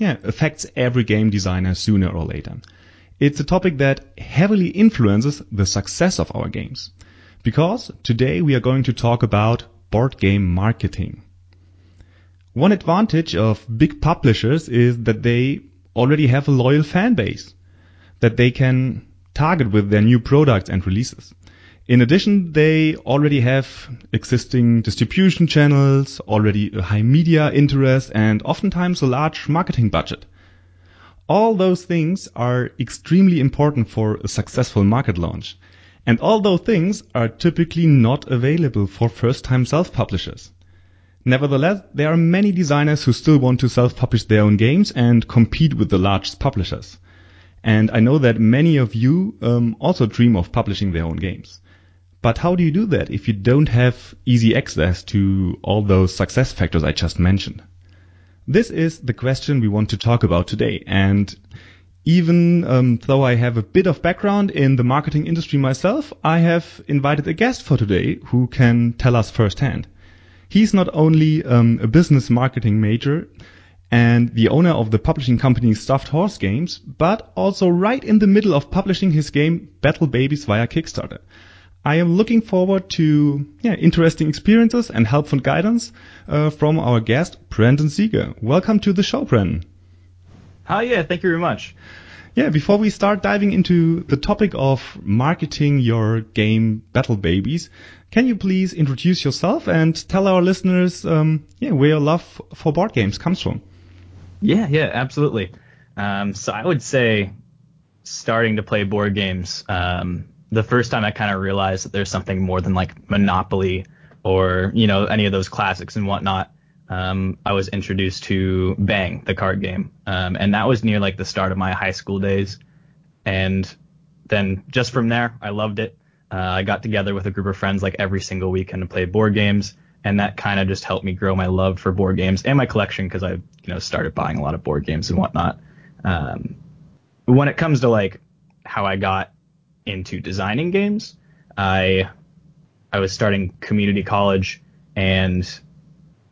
yeah, affects every game designer sooner or later. It's a topic that heavily influences the success of our games. Because today we are going to talk about board game marketing. One advantage of big publishers is that they already have a loyal fan base that they can target with their new products and releases. In addition, they already have existing distribution channels, already a high media interest, and oftentimes a large marketing budget. All those things are extremely important for a successful market launch. And all those things are typically not available for first-time self-publishers. Nevertheless, there are many designers who still want to self-publish their own games and compete with the largest publishers. And I know that many of you um, also dream of publishing their own games. But how do you do that if you don't have easy access to all those success factors I just mentioned? This is the question we want to talk about today. And even um, though I have a bit of background in the marketing industry myself, I have invited a guest for today who can tell us firsthand. He's not only um, a business marketing major and the owner of the publishing company Stuffed Horse Games, but also right in the middle of publishing his game Battle Babies via Kickstarter. I am looking forward to yeah, interesting experiences and helpful guidance uh, from our guest, Brendan Seeger. Welcome to the show, Brendan. Hi, yeah, thank you very much. Yeah, before we start diving into the topic of marketing your game Battle Babies, can you please introduce yourself and tell our listeners um, yeah, where your love for board games comes from? Yeah, yeah, absolutely. Um, so I would say starting to play board games um, the first time I kind of realized that there's something more than like Monopoly or you know any of those classics and whatnot. Um, I was introduced to Bang, the card game, um, and that was near like the start of my high school days. And then just from there, I loved it. Uh, I got together with a group of friends like every single weekend to play board games, and that kind of just helped me grow my love for board games and my collection because I, you know, started buying a lot of board games and whatnot. Um, when it comes to like how I got into designing games. I I was starting community college and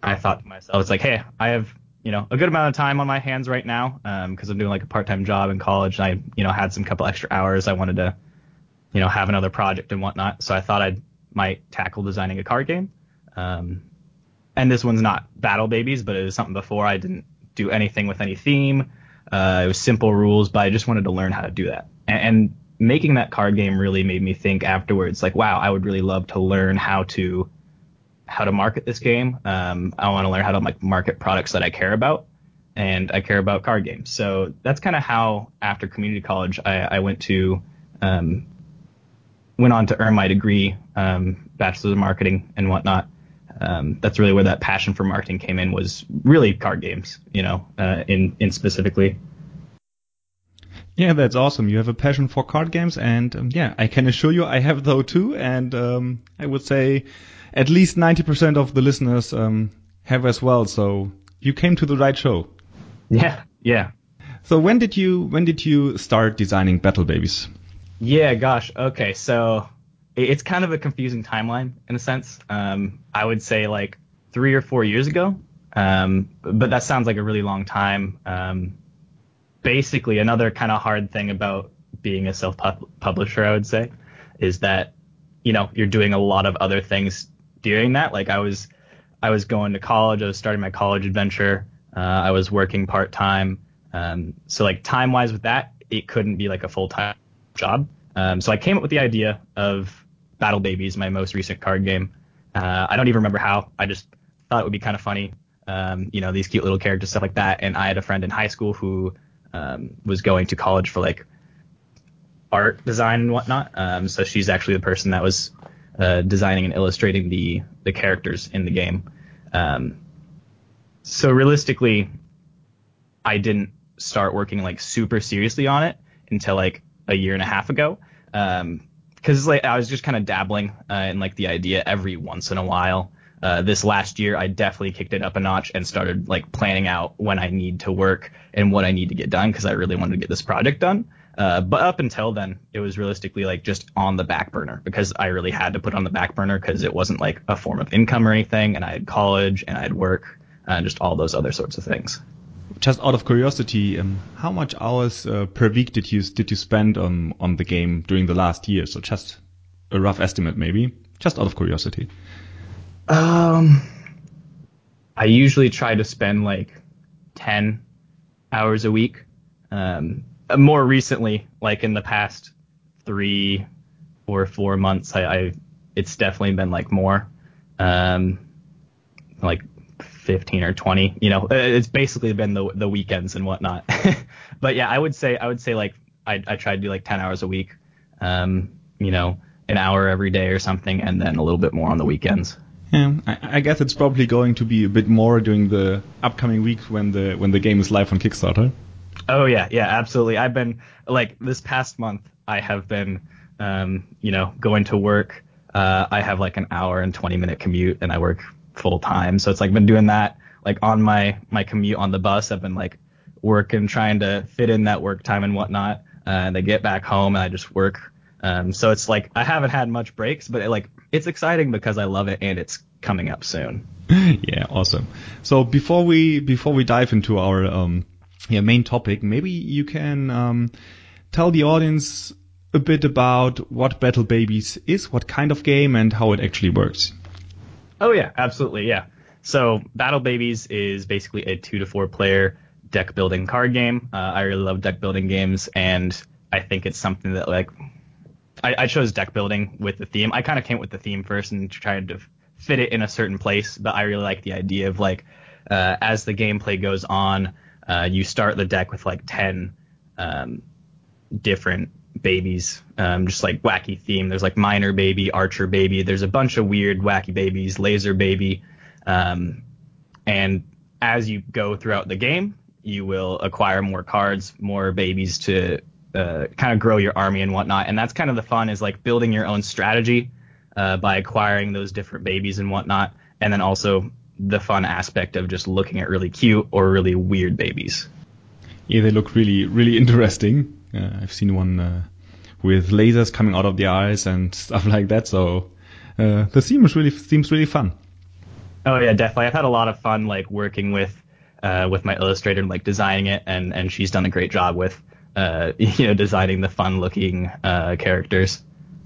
I thought to myself, it's like, hey, I have you know a good amount of time on my hands right now because um, I'm doing like a part-time job in college and I you know had some couple extra hours. I wanted to you know have another project and whatnot, so I thought I might tackle designing a card game. Um, and this one's not Battle Babies, but it was something before. I didn't do anything with any theme. Uh, it was simple rules, but I just wanted to learn how to do that. And, and making that card game really made me think afterwards, like, wow, I would really love to learn how to how to market this game. Um, I want to learn how to like market products that I care about, and I care about card games. So that's kind of how after community college I, I went to um, went on to earn my degree, um, bachelor's of marketing and whatnot. Um, that's really where that passion for marketing came in was really card games, you know, uh, in in specifically. Yeah, that's awesome. You have a passion for card games, and um, yeah, I can assure you I have though too. And um, I would say at least 90% of the listeners um, have as well. So you came to the right show. Yeah, yeah. So when did you when did you start designing Battle Babies? Yeah, gosh. Okay, so it's kind of a confusing timeline in a sense. Um, I would say like three or four years ago. Um, but that sounds like a really long time. Basically another kind of hard thing about being a self publisher, I would say, is that you know you're doing a lot of other things during that. Like I was, I was going to college, I was starting my college adventure, uh, I was working part time. Um, so like time wise with that, it couldn't be like a full time job. Um, so I came up with the idea of Battle Babies, my most recent card game. Uh, I don't even remember how. I just thought it would be kind of funny. Um, you know, these cute little characters, stuff like that. And I had a friend in high school who um, was going to college for like art design and whatnot. Um, so she's actually the person that was uh, designing and illustrating the the characters in the game. Um, so realistically, I didn't start working like super seriously on it until like a year and a half ago. Um, because like I was just kind of dabbling uh, in like the idea every once in a while. Uh, this last year, I definitely kicked it up a notch and started like planning out when I need to work and what I need to get done because I really wanted to get this project done. Uh, but up until then, it was realistically like just on the back burner because I really had to put on the back burner because it wasn't like a form of income or anything, and I had college and I had work and just all those other sorts of things. Just out of curiosity, um, how much hours uh, per week did you did you spend on on the game during the last year? So just a rough estimate, maybe, just out of curiosity. Um, I usually try to spend like ten hours a week. Um, more recently, like in the past three or four months, I, I it's definitely been like more, um, like 15 or 20. You know, uh, it's basically been the the weekends and whatnot. but yeah, I would say I would say like I I try to do like 10 hours a week, um, you know, an hour every day or something, and then a little bit more on the weekends. Yeah, I, I guess it's probably going to be a bit more during the upcoming weeks when the when the game is live on Kickstarter. Oh yeah, yeah, absolutely. I've been like this past month. I have been, um, you know, going to work. Uh, I have like an hour and 20 minute commute, and I work full time. So it's like been doing that like on my my commute on the bus. I've been like working, trying to fit in that work time and whatnot. Uh, and I get back home and I just work. Um, so it's like I haven't had much breaks, but it, like it's exciting because I love it and it's coming up soon. yeah, awesome. So before we before we dive into our um, yeah, main topic, maybe you can um, tell the audience a bit about what Battle Babies is, what kind of game, and how it actually works. Oh yeah, absolutely, yeah. So Battle Babies is basically a two to four player deck building card game. Uh, I really love deck building games, and I think it's something that like I, I chose deck building with the theme. I kind of came with the theme first and tried to fit it in a certain place, but I really like the idea of like uh, as the gameplay goes on uh, you start the deck with like 10 um, different babies, um, just like wacky theme. There's like miner baby, archer baby. There's a bunch of weird wacky babies, laser baby. Um, and as you go throughout the game, you will acquire more cards, more babies to uh, kind of grow your army and whatnot. And that's kind of the fun is like building your own strategy uh, by acquiring those different babies and whatnot. And then also the fun aspect of just looking at really cute or really weird babies. Yeah, they look really, really interesting. Uh, I've seen one uh, with lasers coming out of the eyes and stuff like that. So uh, the theme is really seems really fun. Oh yeah, definitely. I've had a lot of fun like working with uh, with my illustrator and like designing it, and and she's done a great job with uh, you know designing the fun looking uh, characters.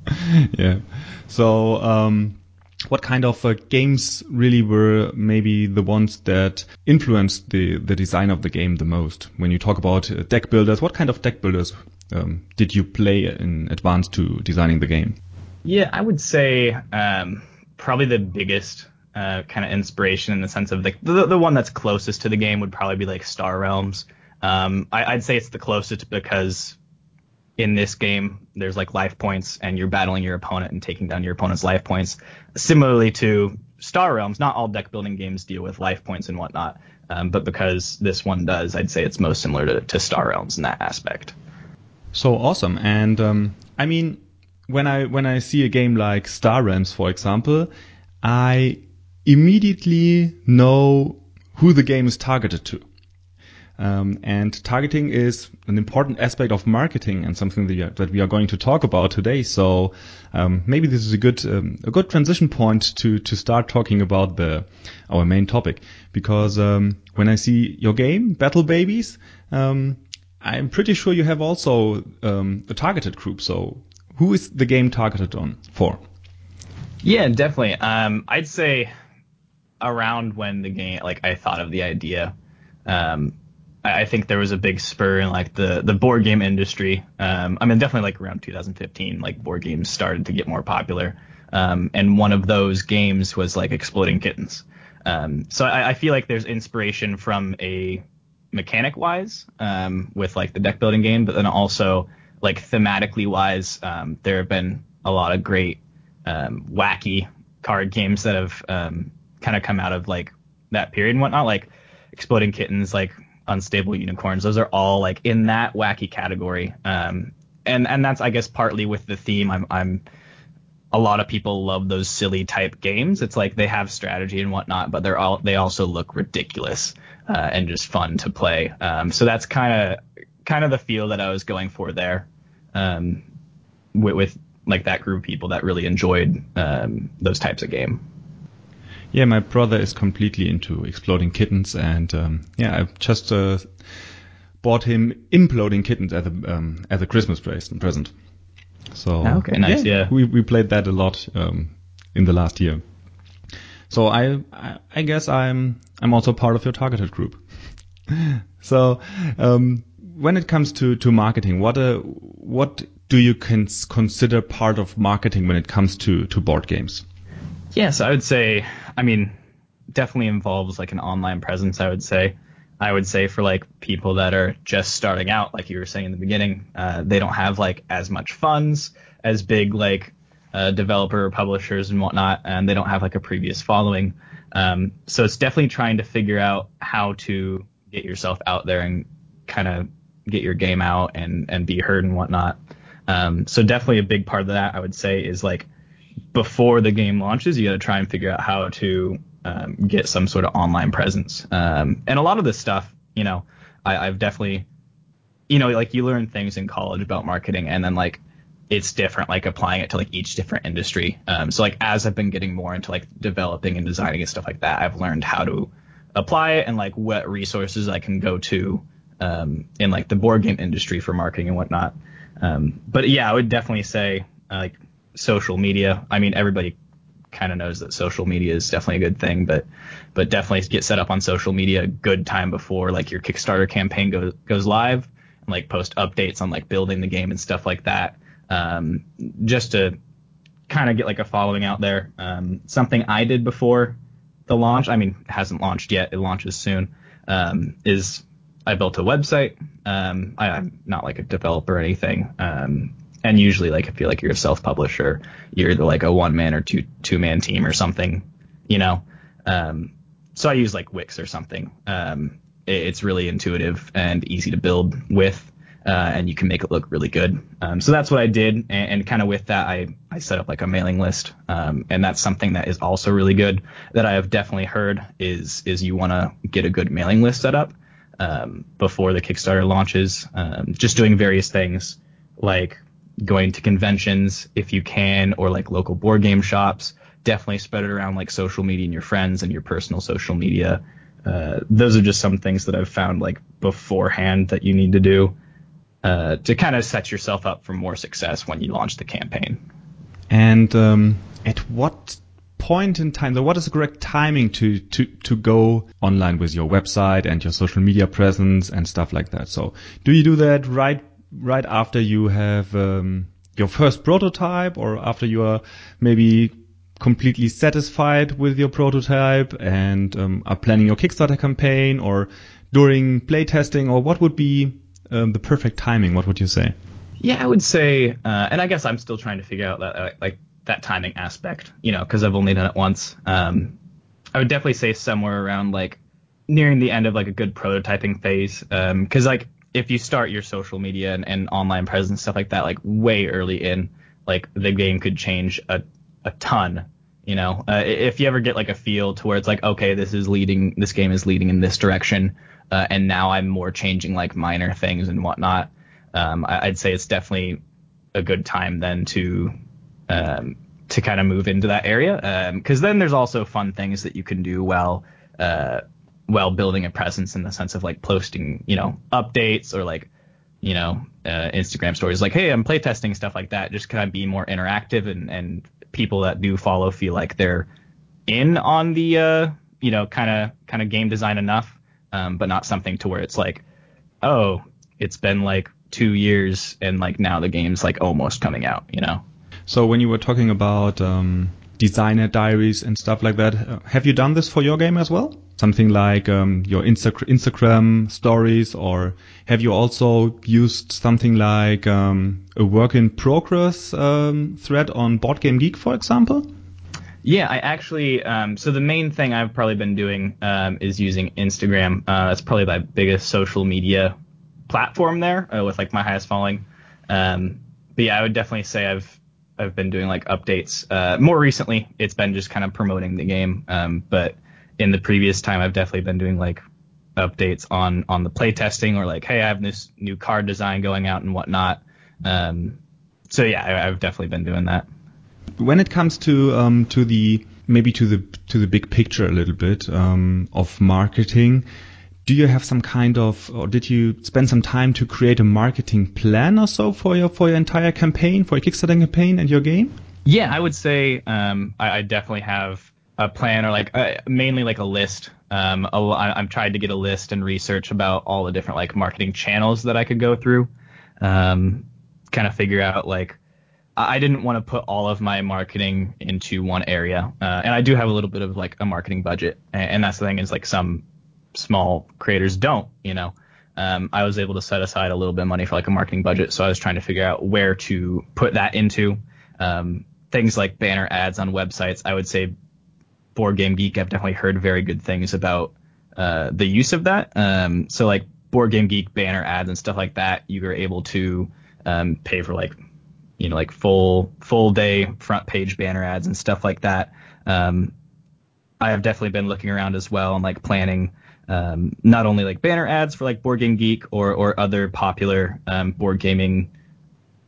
yeah. So um, what kind of uh, games really were maybe the ones that influenced the, the design of the game the most? When you talk about uh, deck builders, what kind of deck builders um, did you play in advance to designing the game? Yeah, I would say um, probably the biggest uh, kind of inspiration in the sense of the, the, the one that's closest to the game would probably be like Star Realms. Um, I, would say it's the closest because in this game, there's like life points, and you're battling your opponent and taking down your opponent's life points. Similarly to Star Realms, not all deck building games deal with life points and whatnot, um, but because this one does, I'd say it's most similar to, to Star Realms in that aspect. So awesome, and um, I mean, when I when I see a game like Star Realms, for example, I immediately know who the game is targeted to. Um, and targeting is an important aspect of marketing and something that, are, that we are going to talk about today. So um, maybe this is a good um, a good transition point to to start talking about the our main topic because um, when I see your game Battle Babies, um, I'm pretty sure you have also um, a targeted group. So who is the game targeted on for? Yeah, definitely. I'd say around when the game like I thought of the idea. Um, I think there was a big spur in like the the board game industry. Um, I mean, definitely like around 2015, like board games started to get more popular. Um, and one of those games was like Exploding Kittens. Um, so I, I, feel like there's inspiration from a mechanic wise um, with like the deck building game, but then also like thematically wise, um, there have been a lot of great um, wacky card games that have kind of come out of like that period and whatnot. Like Exploding Kittens, like Unstable Unicorns. Those are all like in that wacky category. Um, and and that's I guess partly with the theme. I'm I'm a lot of people love those silly type games. It's like they have strategy and whatnot, but they're all they also look ridiculous uh, and just fun to play. Um, so that's kind of kind of the feel that I was going for there, um, with, with like that group of people that really enjoyed um, those types of game. Yeah, my brother is completely into exploding kittens, and um, yeah, I've just uh, bought him imploding kittens as a um, as a Christmas present. So ah, okay, nice. Yeah, yeah. we we played that a lot um, in the last year. So I, I, I guess I'm I'm also part of your targeted group. so um, when it comes to to marketing, what uh, what do you cons- consider part of marketing when it comes to to board games? Yes, I would say. I mean, definitely involves like an online presence. I would say. I would say for like people that are just starting out, like you were saying in the beginning, uh, they don't have like as much funds as big like uh, developer publishers and whatnot, and they don't have like a previous following. Um, so it's definitely trying to figure out how to get yourself out there and kind of get your game out and and be heard and whatnot. Um, so definitely a big part of that I would say is like before the game launches, you got to try and figure out how to um, get some sort of online presence. Um, and a lot of this stuff, you know, I, I've definitely, you know, like you learn things in college about marketing, and then like it's different, like applying it to like each different industry. Um, so like as I've been getting more into like developing and designing and stuff like that, I've learned how to apply it and like what resources I can go to um, in like the board game industry for marketing and whatnot. Um, but yeah, I would definitely say uh, like social media. I mean, everybody kind of knows that social media is definitely a good thing, but but definitely get set up on social media a good time before like your Kickstarter campaign goes goes live and like post updates on like building the game and stuff like that. Um, just to kind of get like a following out there. Um, something I did before the launch, I mean, hasn't launched yet. It launches soon. Um, is I built a website. Um, I, am not like a developer or anything. Um, and usually like if you're like you're a self publisher, you're either like a one man or two two man team or something, you know. Um, so I use like Wix or something. Um, it, it's really intuitive and easy to build with. Uh, and you can make it look really good. Um, so that's what I did, and, and kind of with that, I, I set up like a mailing list, um, and that's something that is also really good that I have definitely heard is is you want to get a good mailing list set up um, before the Kickstarter launches. Um, just doing various things like going to conventions if you can, or like local board game shops. Definitely spread it around like social media and your friends and your personal social media. Uh, those are just some things that I've found like beforehand that you need to do uh, to kind of set yourself up for more success when you launch the campaign. And um, at what point in time, so what is the correct timing to, to, to go online with your website and your social media presence and stuff like that? So do you do that right right after you have um, your first prototype or after you are maybe completely satisfied with your prototype and um, are planning your Kickstarter campaign or during playtesting or what would be um, the perfect timing? What would you say? Yeah, I would say, uh, and I guess I'm still trying to figure out that like that timing aspect, you know, because I've only done it once. Um, I would definitely say somewhere around like nearing the end of like a good prototyping phase, because um, like if you start your social media and, and online presence stuff like that like way early in, like the game could change a a ton. You know, uh, if you ever get like a feel to where it's like, okay, this is leading, this game is leading in this direction, uh, and now I'm more changing like minor things and whatnot. Um, I, would say it's definitely a good time then to um, to kind of move into that area because um, then there's also fun things that you can do while uh, while building a presence in the sense of like posting, you know, updates or like, you know, uh, Instagram stories like, hey, I'm playtesting stuff like that. Just kind of be more interactive and and people that do follow feel like they're in on the uh, you know, kind of kind of game design enough, um, but not something to where it's like, oh, it's been like two years and like now the game's like almost coming out, you know. So when you were talking about um, designer diaries and stuff like that, uh, have you done this for your game as well? something like um, your Insta Instagram stories, or have you also used something like um, a work in progress um, thread on Board Game Geek, for example? Yeah, I actually. Um, so the main thing I've probably been doing um, is using Instagram. Uh, that's probably my biggest social media platform there, uh, with like my highest following. Um, but yeah, I would definitely say I've I've been doing like updates. Uh, more recently, it's been just kind of promoting the game. Um, but in the previous time, I've definitely been doing like updates on on the playtesting or like, hey, I have this new card design going out and whatnot. Um, so yeah, I, I've definitely been doing that. When it comes to um, to the maybe to the to the big picture a little bit um, of marketing, do you have some kind of or did you spend some time to create a marketing plan or so for your for your entire campaign for your Kickstarter campaign and your game? Yeah, I would say um, I, I, definitely have a plan or like uh, mainly like a list. Um, a, I'm trying to get a list and research about all the different like marketing channels that I could go through. Um, kind of figure out like I didn't want to put all of my marketing into one area, uh, and I do have a little bit of like a marketing budget, and, and that's the thing is like some small creators don't, you know. Um, I was able to set aside a little bit of money for like a marketing budget, so I was trying to figure out where to put that into. Um, things like banner ads on websites, I would say Board Game Geek, I've definitely heard very good things about uh, the use of that. Um, so like Board Game Geek banner ads and stuff like that, you were able to um, pay for like you know like full full day front page banner ads and stuff like that. Um, I have definitely been looking around as well and like planning um, not only like banner ads for like Board Game Geek or or other popular um, board gaming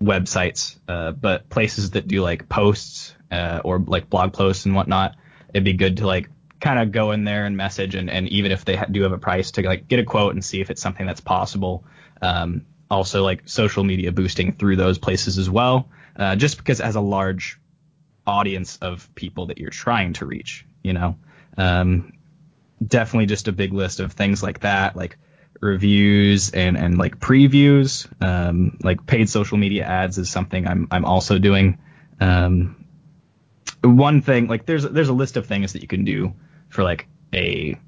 websites, uh, but places that do like posts uh, or like blog posts and whatnot. It'd be good to like kind of go in there and message and, and even if they ha- do have a price to like get a quote and see if it's something that's possible. Um, also like social media boosting through those places as well, uh, just because it has a large audience of people that you're trying to reach, you know. Um, definitely just a big list of things like that, like reviews and, and like previews. Um, like paid social media ads is something I'm I'm also doing. Um, one thing like there's there's a list of things that you can do for like a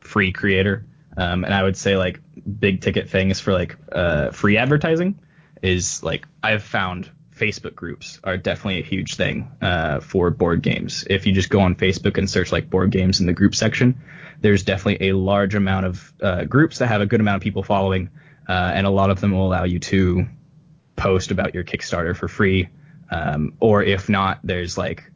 free creator. Um, and I would say like big ticket things for like uh, free advertising is like I've found Facebook groups are definitely a huge thing uh, for board games. If you just go on Facebook and search like board games in the group section, there's definitely a large amount of uh, groups that have a good amount of people following, uh, and a lot of them will allow you to post about your Kickstarter for free. Um, or if not, there's like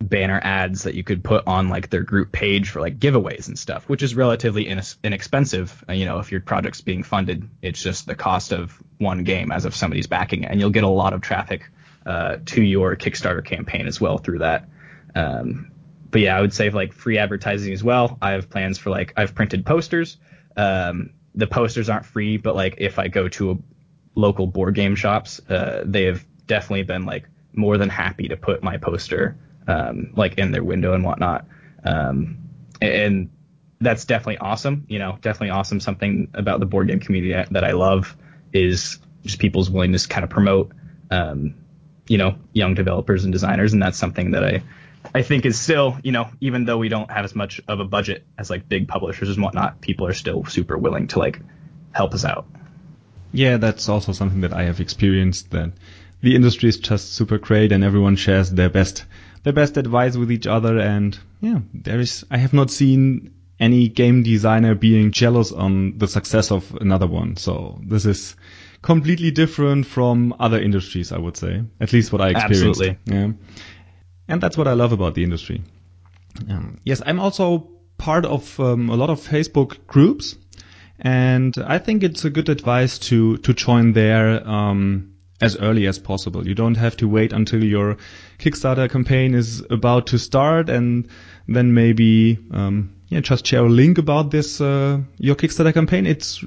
banner ads that you could put on like their group page for like giveaways and stuff, which is relatively inexpensive. Uh, you know, if your project's being funded, it's just the cost of one game as if somebody's backing it, and you'll get a lot of traffic uh, to your Kickstarter campaign as well through that. Um, but yeah, I would say like free advertising as well. I have plans for like I've printed posters. Um, the posters aren't free, but like if I go to a local board game shops, uh, they have definitely been like more than happy to put my poster um, like in their window and whatnot. Um, and that's definitely awesome. You know, definitely awesome. Something about the board game community that I love is just people's willingness to kind of promote, um, you know, young developers and designers, and that's something that I, I think is still, you know, even though we don't have as much of a budget as like big publishers and whatnot, people are still super willing to like help us out. Yeah, that's also something that I have experienced. That the industry is just super great, and everyone shares their best their best advice with each other. And yeah, there is, I have not seen any game designer being jealous on the success of another one. So this is completely different from other industries, I would say. At least what I experienced. Absolutely. Yeah. And that's what I love about the industry. Um, yes, I'm also part of um, a lot of Facebook groups, and I think it's a good advice to to join there. Um, as early as possible. You don't have to wait until your Kickstarter campaign is about to start and then maybe um, yeah just share a link about this uh, your Kickstarter campaign. It's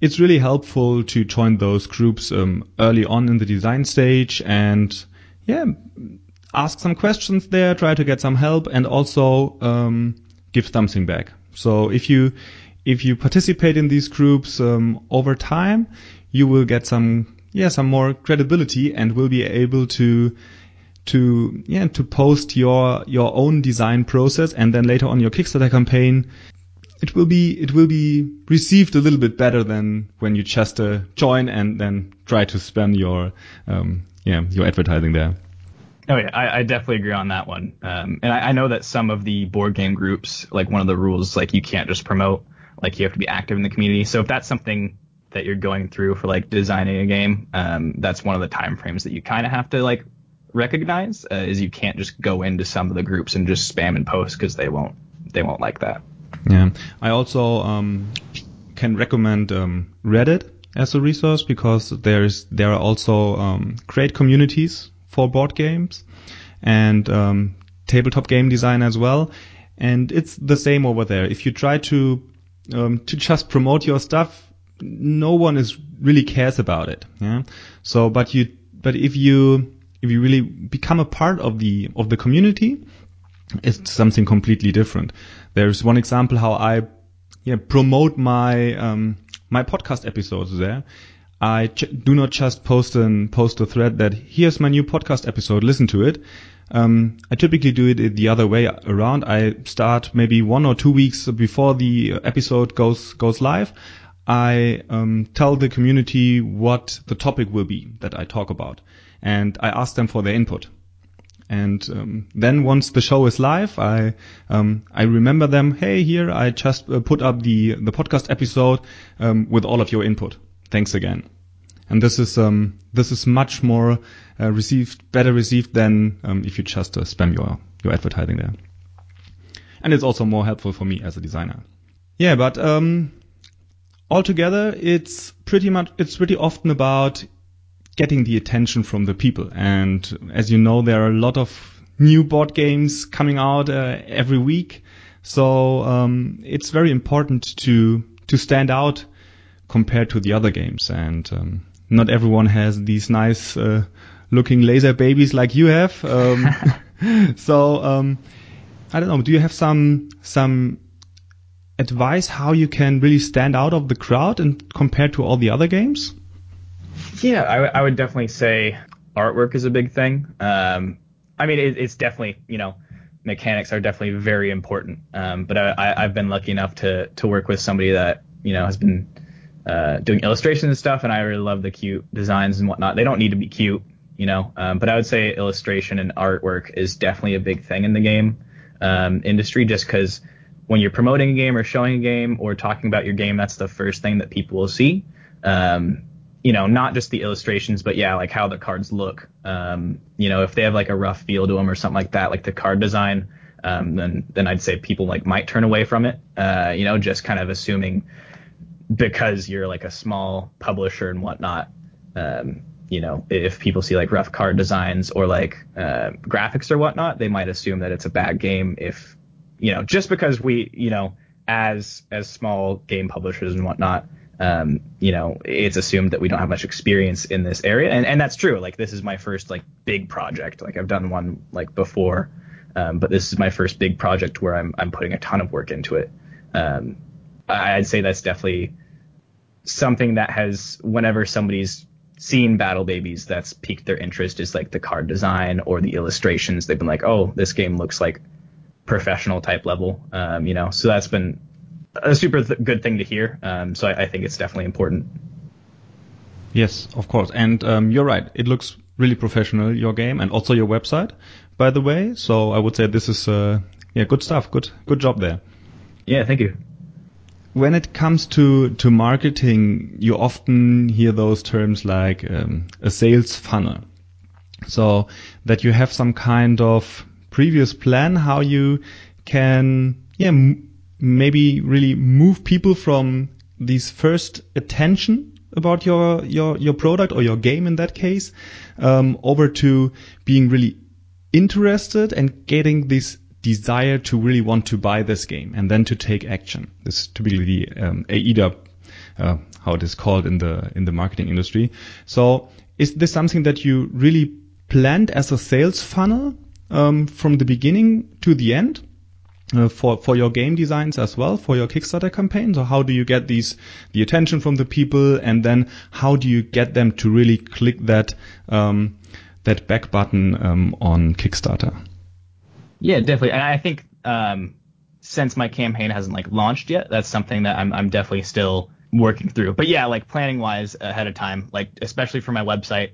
it's really helpful to join those groups um, early on in the design stage and yeah ask some questions there, try to get some help, and also um, give something back. So if you if you participate in these groups um, over time, you will get some yeah some more credibility and will be able to to yeah to post your your own design process and then later on your Kickstarter campaign it will be it will be received a little bit better than when you just uh, join and then try to spam your um, yeah your advertising there. Oh yeah, I, I definitely agree on that one. Um, and I, I know that some of the board game groups, like one of the rules, like you can't just promote, like you have to be active in the community. So if that's something that you're going through for like designing a game, um, that's one of the time frames that you kind of have to like recognize uh, is you can't just go into some of the groups and just spam and post because they won't they won't like that. Yeah, I also um, can recommend um, Reddit as a resource because there's there are also um, great communities for board games and um, tabletop game design as well. And it's the same over there. If you try to um, to just promote your stuff, no one is really cares about it. Yeah. So, but you, but if you if you really become a part of the of the community, it's something completely different. There's one example how I yeah, promote my um, my podcast episodes there. I ch- do not just post an post a thread that here's my new podcast episode, listen to it. Um, I typically do it the other way around. I start maybe one or two weeks before the episode goes goes live. I um, tell the community what the topic will be that I talk about, and I ask them for their input. And um, then once the show is live, I um, I remember them. Hey, here I just uh, put up the the podcast episode um, with all of your input. Thanks again. And this is um, this is much more uh, received, better received than um, if you just uh, spam your your advertising there. And it's also more helpful for me as a designer. Yeah, but um, altogether, it's pretty much it's pretty often about getting the attention from the people. And as you know, there are a lot of new board games coming out uh, every week. So um, it's very important to to stand out compared to the other games. And um, not everyone has these nice uh, looking laser babies like you have. Um, so um, I don't know. Do you have some some advice how you can really stand out of the crowd and compared to all the other games? Yeah, I, I would definitely say artwork is a big thing. Um, I mean, it, it's definitely, you know, mechanics are definitely very important. Um, but I, have been lucky enough to to work with somebody that you know has been uh, doing illustrations and stuff, and I really love the cute designs and whatnot. They don't need to be cute, you know, um, but I would say illustration and artwork is definitely a big thing in the game um, industry, just because when you're promoting a game or showing a game or talking about your game, that's the first thing that people will see. Um, you know, not just the illustrations, but yeah, like how the cards look. Um, you know, if they have like a rough feel to them or something like that, like the card design, um, then then I'd say people like might turn away from it. Uh, you know, just kind of assuming because you're like a small publisher and whatnot. Um, you know, if people see like rough card designs or like uh, graphics or whatnot, they might assume that it's a bad game. If you know, just because we, you know, as as small game publishers and whatnot, um, you know, it's assumed that we don't have much experience in this area, and and that's true. Like this is my first like big project. Like I've done one like before, um, but this is my first big project where I'm I'm putting a ton of work into it. Um, I'd say that's definitely something that has whenever somebody's seen Battle Babies that's piqued their interest is like the card design or the illustrations. They've been like, oh, this game looks like professional type level. Um, you know, so that's been a super th- good thing to hear. Um, so I, I, think it's definitely important. Yes, of course. And um, you're right. It looks really professional, your game, and also your website, by the way. So I would say this is uh, yeah, good stuff. Good, good job there. Yeah, thank you. When it comes to to marketing, you often hear those terms like um, a sales funnel. So that you have some kind of previous plan how you can yeah maybe really move people from these first attention about your your your product or your game in that case um, over to being really interested and getting this desire to really want to buy this game and then to take action. This is typically the um, uh, how it is called in the in the marketing industry. So is this something that you really planned as a sales funnel um, from the beginning to the end? uh, for for your game designs as well for your Kickstarter campaign. So how do you get these the attention from the people, and then how do you get them to really click that um, that back button um, on Kickstarter? Yeah, definitely. And I think um, since my campaign hasn't like launched yet, that's something that I'm I'm definitely still working through. But yeah, like planning wise ahead of time, like especially for my website,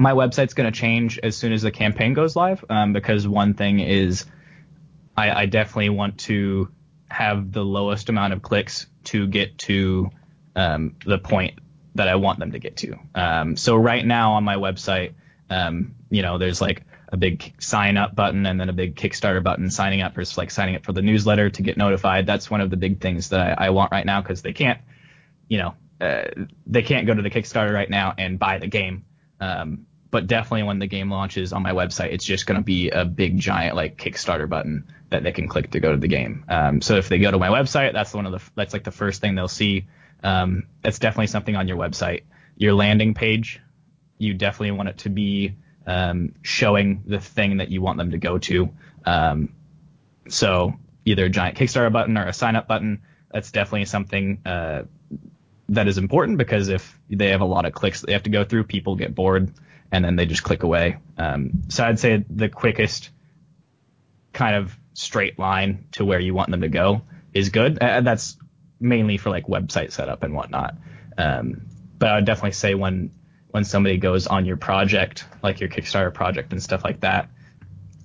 my website's going to change as soon as the campaign goes live um, because one thing is I, I, definitely want to have the lowest amount of clicks to get to um, the point that I want them to get to. Um, so right now on my website, um, you know, there's like a big sign up button and then a big Kickstarter button signing up for like signing up for the newsletter to get notified. That's one of the big things that I, I want right now because they can't, you know, uh, they can't go to the Kickstarter right now and buy the game. Um, but definitely when the game launches on my website, it's just going to be a big giant like Kickstarter button that they can click to go to the game. Um, so if they go to my website, that's one of the that's like the first thing they'll see. Um, that's definitely something on your website. Your landing page, you definitely want it to be um, showing the thing that you want them to go to. Um, so either a giant Kickstarter button or a sign up button. That's definitely something uh, that is important because if they have a lot of clicks they have to go through, people get bored and then they just click away. Um, so I'd say the quickest kind of straight line to where you want them to go is good. And that's mainly for like website setup and whatnot. Um, but I would definitely say when when somebody goes on your project, like your Kickstarter project and stuff like that,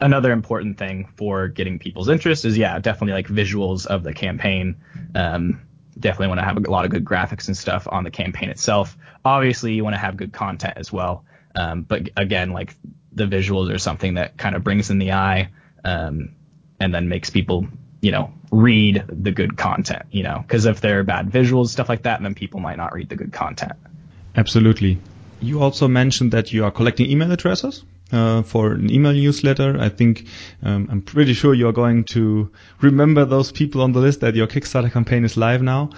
another important thing for getting people's interest is yeah, definitely like visuals of the campaign. Um, definitely want to have a lot of good graphics and stuff on the campaign itself. Obviously, you want to have good content as well. Um, but again, like the visuals are something that kind of brings in the eye, um, and then makes people, you know, read the good content, you know, because if there are bad visuals, stuff like that, then people might not read the good content. Absolutely. You also mentioned that you are collecting email addresses uh, for an email newsletter. I think um, I'm pretty sure you are going to remember those people on the list that your Kickstarter campaign is live now,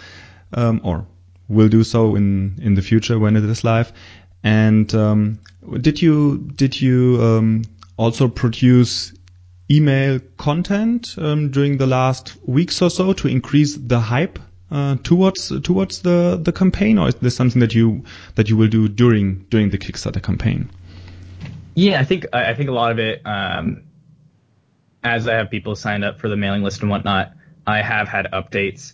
um, or will do so in in the future when it is live. And um, did you did you um, also produce email content um, during the last weeks or so to increase the hype uh, towards towards the the campaign, or is this something that you that you will do during during the Kickstarter campaign? Yeah, I think I think a lot of it. Um, as I have people signed up for the mailing list and whatnot, I have had updates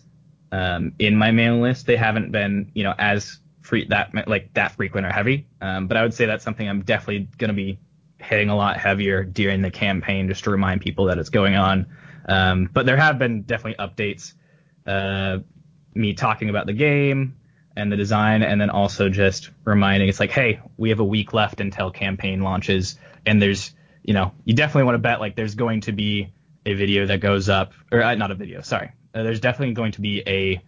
um, in my mailing list. They haven't been, you know, as free that like that frequent or heavy. Um, but I would say that's something I'm definitely going to be hitting a lot heavier during the campaign just to remind people that it's going on. Um, but there have been definitely updates. Uh, me talking about the game and the design, and then also just reminding it's like, hey, we have a week left until campaign launches, and there's, you know, you definitely want to bet like there's going to be a video that goes up, or uh, not a video, sorry, uh, there's definitely going to be a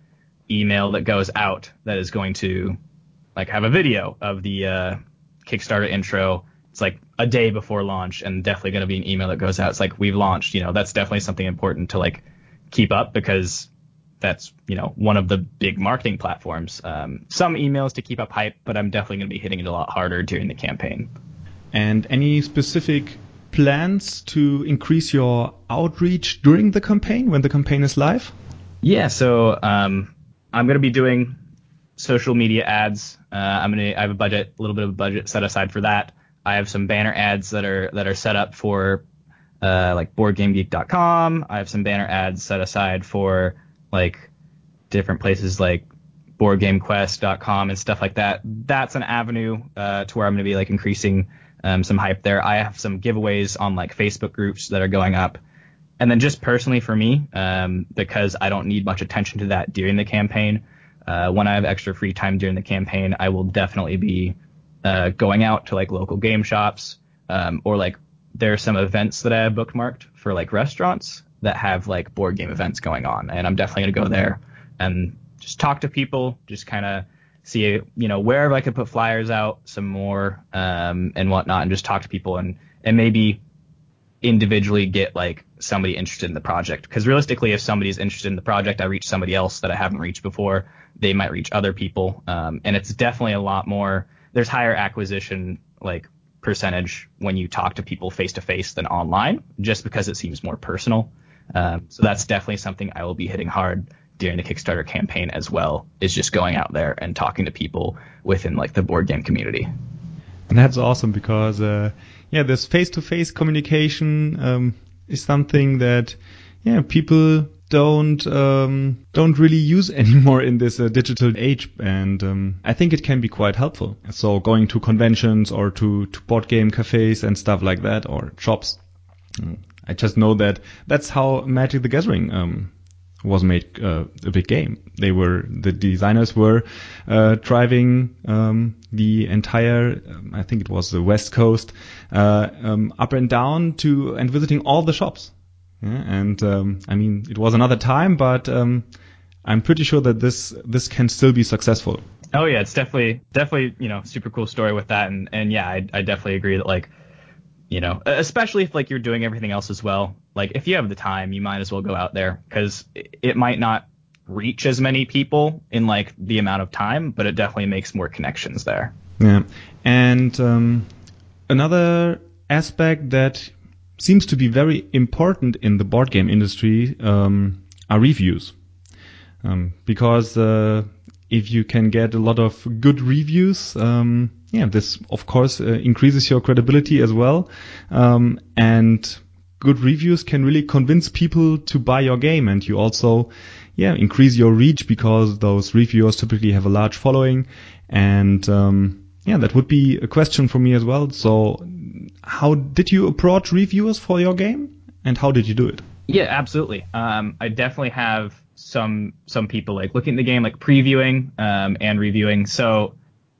email that goes out that is going to like have a video of the uh, Kickstarter intro. It's like a day before launch, and definitely going to be an email that goes out. It's like we've launched. You know, that's definitely something important to like keep up because that's you know one of the big marketing platforms. Um, some emails to keep up hype, but I'm definitely going to be hitting it a lot harder during the campaign. And any specific plans to increase your outreach during the campaign when the campaign is live? Yeah, so um, I'm going to be doing social media ads. Uh, I'm gonna I have a budget, a little bit of a budget set aside for that. I have some banner ads that are that are set up for uh, like BoardGameGeek.com. I have some banner ads set aside for like different places like BoardGameQuest.com and stuff like that. That's an avenue uh, to where I'm gonna be like increasing um, some hype there. I have some giveaways on like Facebook groups that are going up. And then just personally for me, um, because I don't need much attention to that during the campaign, uh, when I have extra free time during the campaign, I will definitely be uh, going out to like local game shops um, or like there are some events that I have bookmarked for like restaurants that have like board game events going on, and I'm definitely gonna go there and just talk to people, just kind of see you know wherever I could put flyers out some more um, and whatnot, and just talk to people. And and maybe individually get like somebody interested in the project because realistically if somebody's interested in the project i reach somebody else that i haven't reached before they might reach other people. Um, and it's definitely a lot more, there's higher acquisition like percentage when you talk to people face to face than online, just because it seems more personal. Um, so that's definitely something I will be hitting hard during the Kickstarter campaign as well, is just going out there and talking to people within like the board game community. And that's awesome because, uh, yeah, this face to face communication, um, is something that, yeah, people don't um, don't really use anymore in this uh, digital age, and um, I think it can be quite helpful. So going to conventions or to to board game cafes and stuff like that, or shops. Mm, I just know that that's how Magic the Gathering um, was made uh, a big game. They were the designers were uh, driving um, the entire, um, I think it was the West Coast, uh, um, up and down to and visiting all the shops. Yeah, and um, I mean, it was another time, but um, I'm pretty sure that this this can still be successful. Oh yeah, it's definitely definitely you know super cool story with that, and and yeah, I, I definitely agree that like you know especially if like you're doing everything else as well. Like if you have the time, you might as well go out there because it might not reach as many people in like the amount of time, but it definitely makes more connections there. Yeah, and um, another aspect that seems to be very important in the board game industry um, are reviews. Um, because uh, if you can get a lot of good reviews, um, yeah, this of course uh, increases your credibility as well. Um, and good reviews can really convince people to buy your game, and you also, yeah, increase your reach because those reviewers typically have a large following. And um, yeah, that would be a question for me as well. So how did you approach reviewers for your game, and how did you do it? Yeah, absolutely. Um, I definitely have some some people like looking at the game, like previewing um, and reviewing. So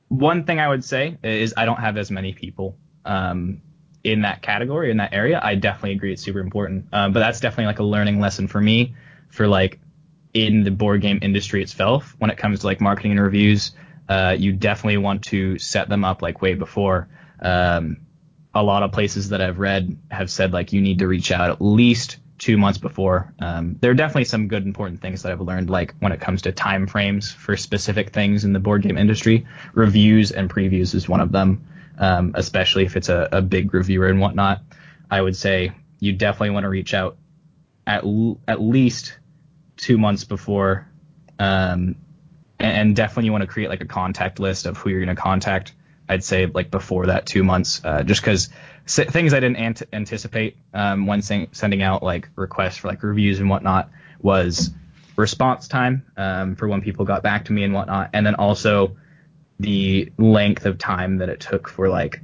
one thing I would say is I don't have as many people um, in that category in that area. I definitely agree it's super important, um, but that's definitely like a learning lesson for me for like in the board game industry itself when it comes to like marketing and reviews. Uh, you definitely want to set them up like way before. Um, a lot of places that I've read have said like you need to reach out at least two months before. Um, there are definitely some good important things that I've learned, like when it comes to time frames for specific things in the board game industry. Reviews and previews is one of them, um, especially if it's a, a, big reviewer and whatnot. I would say you definitely want to reach out at l- at least two months before, um, and, and definitely you want to create like a contact list of who you're going to contact I'd say like before that two months, uh, just because things I didn't ant- anticipate um, when sending out like requests for like reviews and whatnot was response time um, for when people got back to me and whatnot, and then also the length of time that it took for like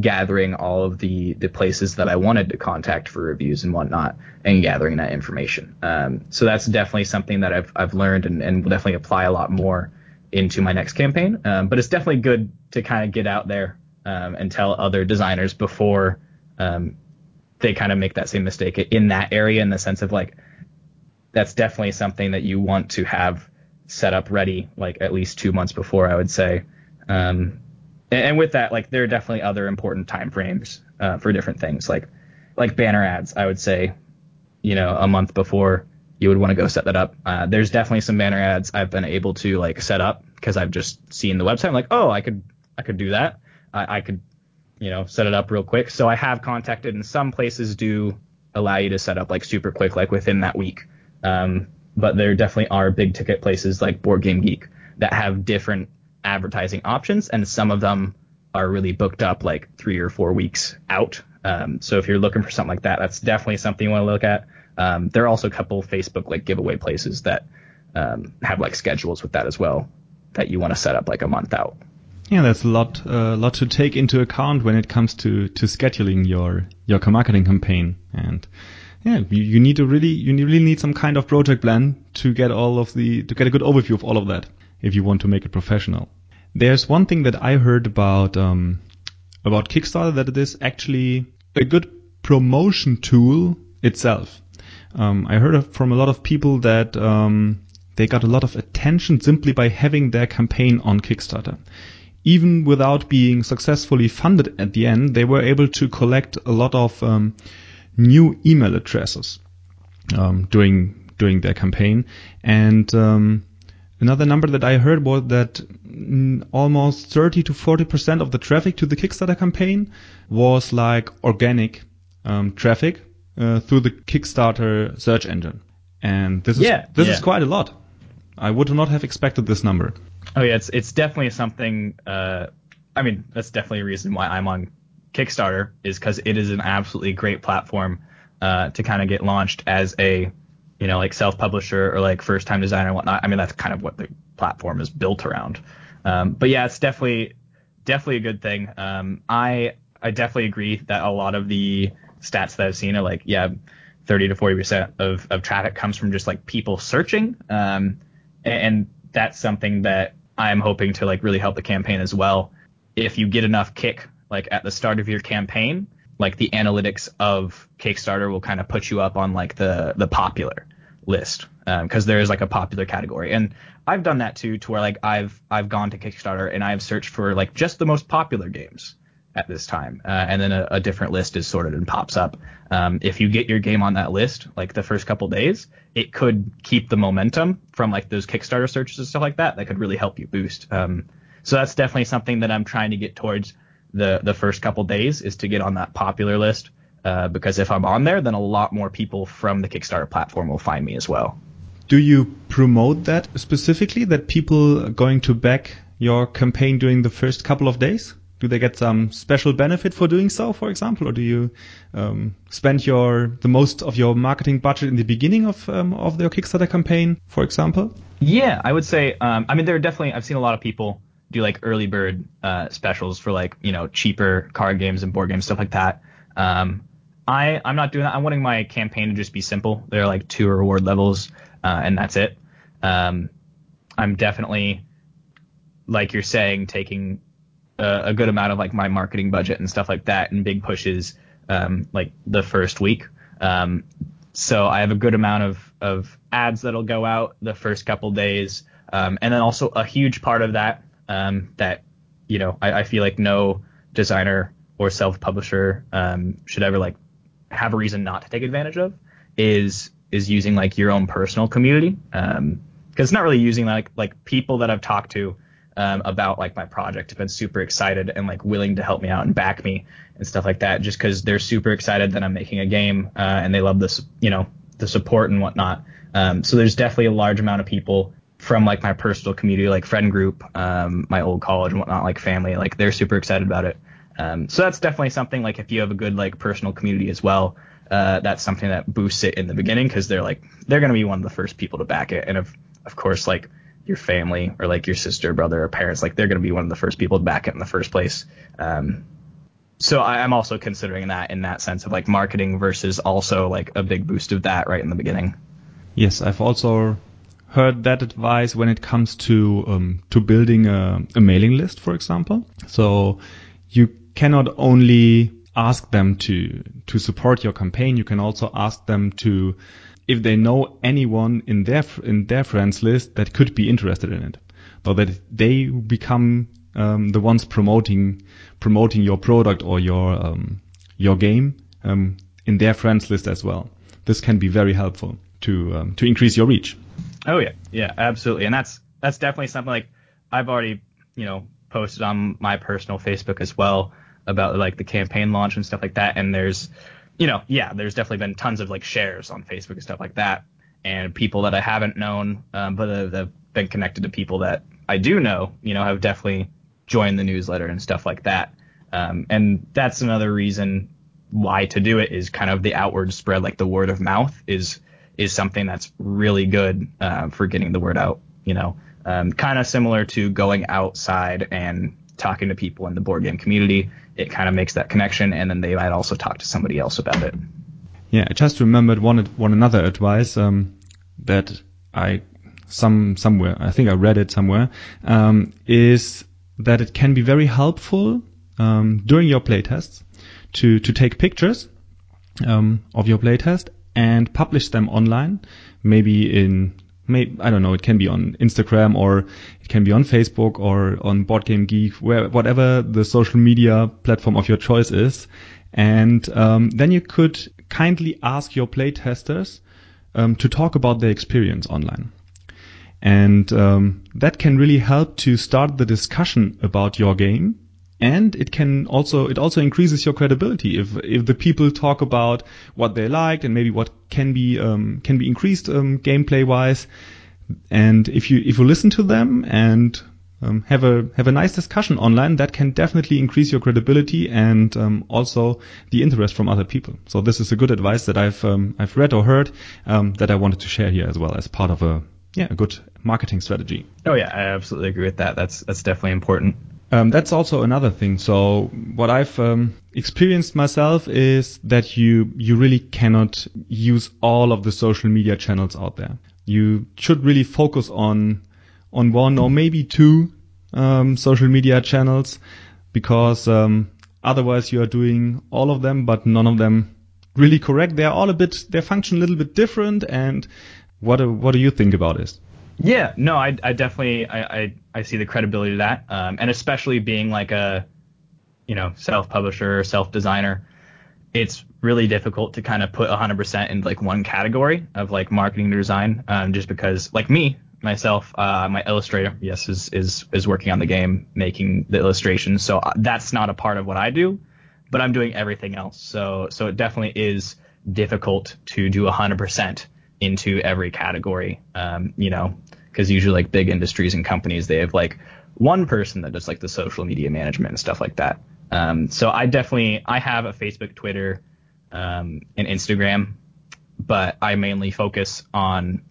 gathering all of the the places that I wanted to contact for reviews and whatnot, and gathering that information. Um, so that's definitely something that I've I've learned and, and will definitely apply a lot more into my next campaign. Um, but it's definitely good to kind of get out there um, and tell other designers before um, they kind of make that same mistake in that area in the sense of like that's definitely something that you want to have set up ready like at least two months before I would say. Um, and, and, with that, like there are definitely other important time frames uh, for different things like like banner ads. I would say, you know, a month before you would want to go set that up. Uh, there's definitely some banner ads I've been able to like set up because I've just seen the website. I'm like, oh, I could I could do that. I, I could you know set it up real quick. So I have contacted, and some places do allow you to set up like super quick, like within that week. Um, but there definitely are big ticket places like Board Game Geek that have different advertising options, and some of them are really booked up like three or four weeks out. Um, so if you're looking for something like that, that's definitely something you want to look at. Um, there are also a couple Facebook like giveaway places that um, have like schedules with that as well that you want to set up like a month out. Yeah, that's a lot, a uh, lot to take into account when it comes to, to scheduling your, your marketing campaign. And yeah, you, you need to really, you really need some kind of project plan to get all of the, to get a good overview of all of that if you want to make it professional. There's one thing that I heard about, um, about Kickstarter that it is actually a good promotion tool itself. Um, I heard from a lot of people that um, they got a lot of attention simply by having their campaign on Kickstarter. Even without being successfully funded at the end, they were able to collect a lot of um, new email addresses um, during during their campaign. And um, another number that I heard was that almost 30 to 40 percent of the traffic to the Kickstarter campaign was like organic um, traffic uh, through the Kickstarter search engine, and this is yeah, this yeah. is quite a lot. I would not have expected this number. Oh yeah, it's it's definitely something. Uh, I mean, that's definitely a reason why I'm on Kickstarter is because it is an absolutely great platform uh, to kind of get launched as a you know, like self-publisher or like first-time designer and whatnot. I mean, that's kind of what the platform is built around. Um, but yeah, it's definitely definitely a good thing. Um, I I definitely agree that a lot of the stats that I've seen are like, yeah, 30 to 40 percent of of traffic comes from just like people searching, um, and, that's something that I'm hoping to like really help the campaign as well. If you get enough kick like at the start of your campaign, like the analytics of Kickstarter will kind of put you up on like the the popular list because um, there is like a popular category. And I've done that too to where like I've I've gone to Kickstarter and I've searched for like just the most popular games at this time uh, and then a, a, different list is sorted and pops up um, if you get your game on that list like the first couple days it could keep the momentum from like those Kickstarter searches and stuff like that that could really help you boost um, so that's definitely something that I'm trying to get towards the the first couple days is to get on that popular list uh, because if I'm on there, then a lot more people from the Kickstarter platform will find me as well. Do you promote that specifically that people are going to back your campaign during the first couple of days? Do they get some special benefit for doing so, for example, or do you um, spend your the most of your marketing budget in the beginning of um, of their Kickstarter campaign, for example? Yeah, I would say. Um, I mean, there are definitely I've seen a lot of people do like early bird uh, specials for like you know cheaper card games and board games stuff like that. Um, I I'm not doing that. I'm wanting my campaign to just be simple. There are like two reward levels, uh, and that's it. Um, I'm definitely like you're saying taking a, a, good amount of like my marketing budget and stuff like that and big pushes um, like the first week. Um, so I have a good amount of of ads that'll go out the first couple days, um, and then also a huge part of that um, that you know I, I, feel like no designer or self publisher um, should ever like have a reason not to take advantage of is is using like your own personal community because um, it's not really using like like people that I've talked to um, about like my project have been super excited and like willing to help me out and back me and stuff like that just because they're super excited that I'm making a game uh, and they love this you know the support and whatnot. Um, so there's definitely a large amount of people from like my personal community, like friend group, um, my old college and whatnot, like family, like they're super excited about it. Um, so that's definitely something like if you have a good like personal community as well, uh, that's something that boosts it in the beginning because they're like they're gonna be one of the first people to back it, and of of course like your family or like your sister, brother, or parents, like they're gonna be one of the first people to back it in the first place. Um, so I, I'm also considering that in that sense of like marketing versus also like a big boost of that right in the beginning. Yes, I've also heard that advice when it comes to um, to building a, a, mailing list, for example. So you cannot only ask them to to support your campaign. You can also ask them to if they know anyone in their in their friends list that could be interested in it, so that they become um, the ones promoting promoting your product or your um, your game um, in their friends list as well. This can be very helpful to um, to increase your reach. Oh yeah, yeah, absolutely, and that's that's definitely something like I've already you know posted on my personal Facebook as well about like the campaign launch and stuff like that. And there's, you know, yeah, there's definitely been tons of like shares on Facebook and stuff like that. And people that I haven't known, um, but have, have been connected to people that I do know, you know, have definitely joined the newsletter and stuff like that. Um, and that's another reason why to do it is kind of the outward spread, like the word of mouth is is something that's really good uh, for getting the word out. You know, um, kind of similar to going outside and talking to people in the board game community. It kind of makes that connection, and then they might also talk to somebody else about it. Yeah, I just remembered one one another advice um, that I some somewhere I think I read it somewhere um, is that it can be very helpful um, during your playtests to to take pictures um, of your playtest and publish them online, maybe in Maybe, I don't know, it can be on Instagram or it can be on Facebook or on Board Game Geek, where, whatever the social media platform of your choice is. And um, then you could kindly ask your playtesters um, to talk about their experience online. And um, that can really help to start the discussion about your game and it can also it also increases your credibility if if the people talk about what they liked and maybe what can be um, can be increased um, gameplay wise and if you if you listen to them and um, have a have a nice discussion online that can definitely increase your credibility and um, also the interest from other people. So this is a good advice that I've um, I've read or heard um, that I wanted to share here as well as part of a yeah a good marketing strategy. Oh yeah, I absolutely agree with that. That's that's definitely important. Um, that's also another thing. So what I've um, experienced myself is that you you really cannot use all of the social media channels out there. You should really focus on on one or maybe two um, social media channels because um, otherwise you are doing all of them, but none of them really correct. They're all a bit they function a little bit different. And what do, what do you think about this? Yeah, no, I, I definitely I, I, I see the credibility to that, um, and especially being like a you know self publisher, or self designer, it's really difficult to kind of put 100% in like one category of like marketing design, um, just because like me myself, uh, my illustrator, yes, is is is working on the game, making the illustrations, so uh, that's not a part of what I do, but I'm doing everything else, so so it definitely is difficult to do 100% into every category. Um, you know, because usually like big industries and companies, they have like one person that does like the social media management and stuff like that. Um, so I definitely I have a Facebook, Twitter, um, and Instagram, but I mainly focus on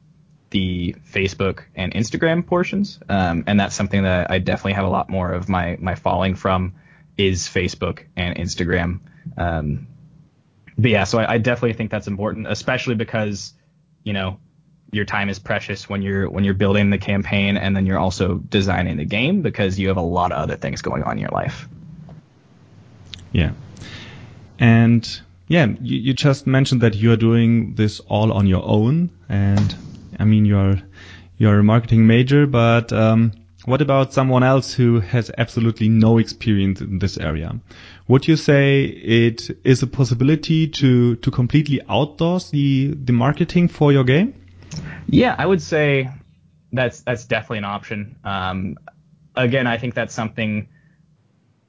the Facebook and Instagram portions, um, and that's something that I definitely have a lot more of my my following from is Facebook and Instagram. Um, but yeah, so I, I definitely think that's important, especially because you know your time is precious when you're when you're building the campaign and then you're also designing the game because you have a lot of other things going on in your life. Yeah. And yeah, you, you just mentioned that you are doing this all on your own and I mean you're you're a marketing major, but um, what about someone else who has absolutely no experience in this area? Would you say it is a possibility to to completely outsource the the marketing for your game? Yeah, I would say that's that's definitely an option. Um, again, I think that's something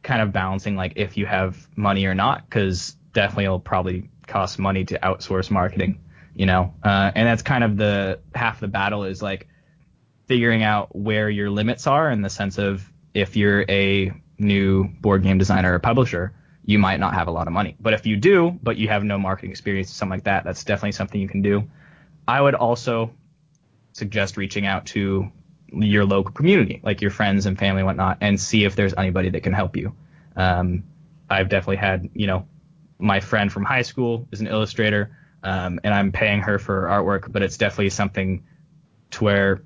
kind of balancing like if you have money or not, because definitely it'll probably cost money to outsource marketing, you know. Uh, and that's kind of the half the battle is like figuring out where your limits are in the sense of if you're a new board game designer or publisher, you might not have a lot of money. But if you do, but you have no marketing experience, something like that, that's definitely something you can do. I would also suggest reaching out to your local community, like your friends and family and whatnot, and see if there's anybody that can help you. Um, I've definitely had, you know, my friend from high school is an illustrator, um, and I'm paying her for artwork, but it's definitely something to where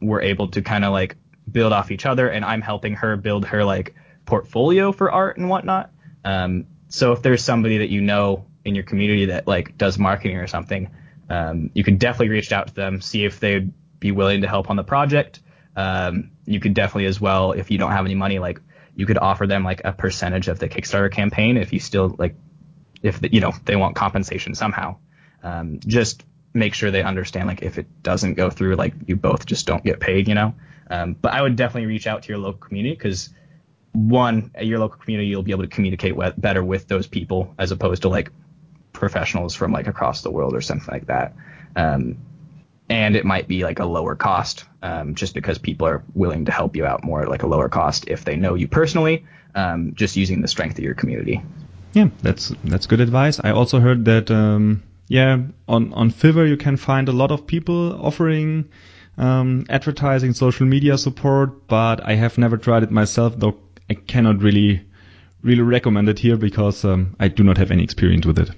we're able to kind of like build off each other, and I'm helping her build her like portfolio for art and whatnot. Um, so if there's somebody that you know in your community that like does marketing or something, um, you could definitely reach out to them, see if they'd be willing to help on the project. Um, you could definitely as well, if you don't have any money, like you could offer them like a percentage of the Kickstarter campaign if you still like, if the, you know they want compensation somehow. Um, just make sure they understand like if it doesn't go through, like you both just don't get paid, you know. Um, but I would definitely reach out to your local community because one, at your local community, you'll be able to communicate with, better with those people as opposed to like professionals from like across the world or something like that. Um, and it might be like a lower cost, um, just because people are willing to help you out more, like a lower cost if they know you personally, um, just using the strength of your community. Yeah, that's that's good advice. I also heard that um, yeah, on on Fiverr you can find a lot of people offering um, advertising, social media support, but I have never tried it myself, though I cannot really really recommend it here because um, I do not have any experience with it.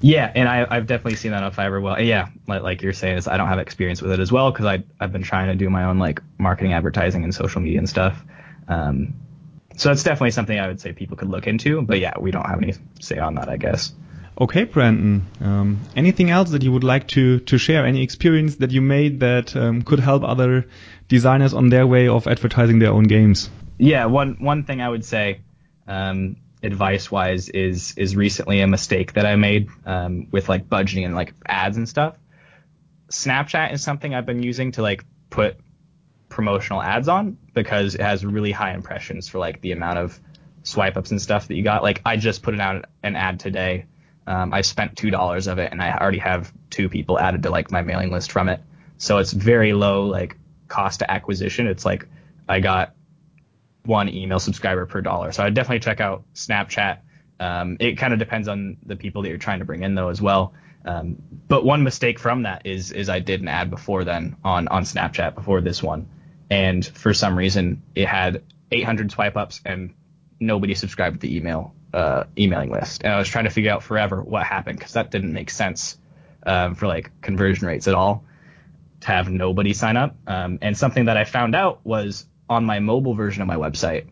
Yeah, and I, have definitely seen that on Fiverr. Well, yeah, like, like you're saying, is I don't have experience with it as well because I I've been trying to do my own like marketing, advertising, and social media and stuff. Um, so that's definitely something I would say people could look into. But yeah, we don't have any say on that, I guess. Okay, Brandon. Um, anything else that you would like to to share? Any experience that you made that um, could help other designers on their way of advertising their own games? Yeah, one one thing I would say um, advice wise is is recently a mistake that I made um, with like budgeting and like ads and stuff. Snapchat is something I've been using to like put promotional ads on because it has really high impressions for like the amount of swipe ups and stuff that you got. Like I just put out an ad today. Um, I spent two dollars of it and I already have two people added to like my mailing list from it. So it's very low like cost to acquisition. It's like I got one email subscriber per dollar. So I'd definitely check out Snapchat. Um, it kind of depends on the people that you're trying to bring in though as well. Um, but one mistake from that is is I did an ad before then on on Snapchat before this one, and for some reason it had 800 swipe ups and nobody subscribed to the email uh, emailing list. And I was trying to figure out forever what happened because that didn't make sense um, for like conversion rates at all to have nobody sign up. Um, and something that I found out was on my mobile version of my website,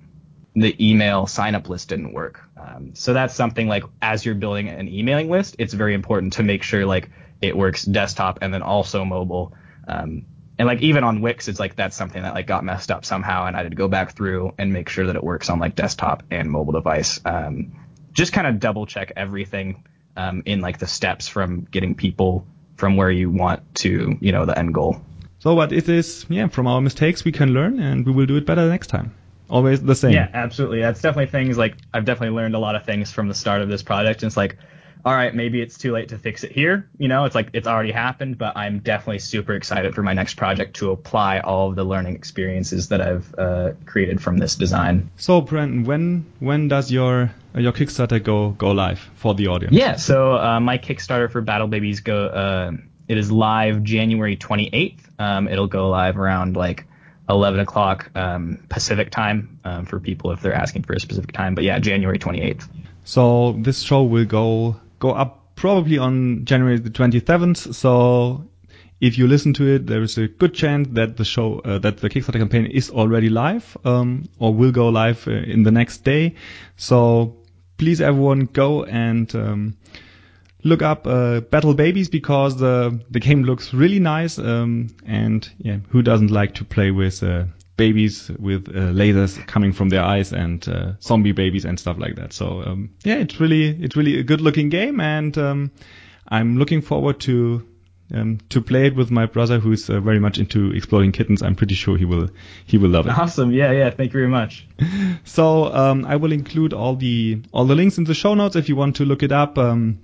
the email sign up list didn't work. Um, so that's something like as you're building an emailing list, it's very important to make sure like it works desktop and then also mobile. Um, and like even on Wix, it's like that's something that like got messed up somehow, and I had to go back through and make sure that it works on like desktop and mobile device. Um, just kind of double check everything um, in like the steps from getting people from where you want to you know the end goal. So, but it is yeah from our mistakes we can learn, and we will do it better next time always the same. Yeah, absolutely. That's definitely things like I've definitely learned a lot of things from the start of this project. And it's like, all right, maybe it's too late to fix it here. You know, it's like it's already happened, but I'm definitely super excited for my next project to apply all of the learning experiences that I've uh, created from this design. So, Brandon, when when does your your Kickstarter go go live for the audience? Yeah, so uh, my Kickstarter for Battle Babies go uh, it is live January 28th. Um, it'll go live around like 11 o'clock um, Pacific time um, for people if they're asking for a specific time. But yeah, January 28th. So this show will go go up probably on January the 27th. So if you listen to it, there is a good chance that the show, uh, that the Kickstarter campaign is already live, um, or will go live uh, in the next day. So please everyone go and, um, look up uh, Battle Babies because the the game looks really nice. Um, and yeah, who doesn't like to play with uh, babies with uh, lasers coming from their eyes and uh, zombie babies and stuff like that? So um, yeah, it's really it's really a good looking game, and um, I'm looking forward to. Um, to play it with my brother, who's uh, very much into exploding kittens, I'm pretty sure he will he will love it. Awesome, yeah, yeah. Thank you very much. so um, I will include all the all the links in the show notes if you want to look it up. Um,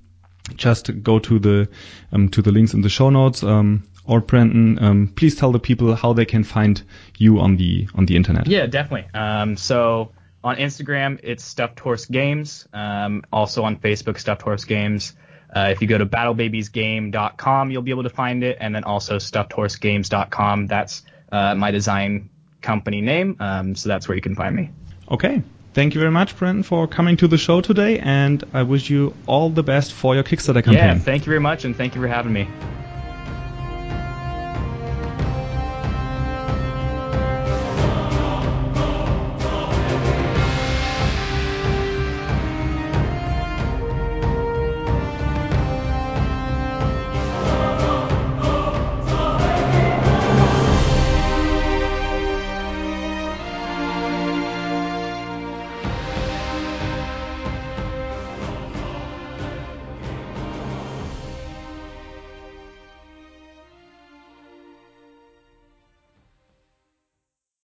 just go to the um, to the links in the show notes. Um, or Brandon, um, please tell the people how they can find you on the on the internet. Yeah, definitely. Um, so on Instagram, it's Stuffed Horse Games. Um, also on Facebook, Stuffed Horse Games. Uh, if you go to battlebabiesgame.com, you'll be able to find it, and then also stuffedhorsegames.com. That's uh, my design company name. Um, so that's where you can find me. Okay, Thank you very much, Brandon, for coming to the show today, and I wish you all the best for your Kickstarter campaign. Yeah, thank you very much, and thank you for having me.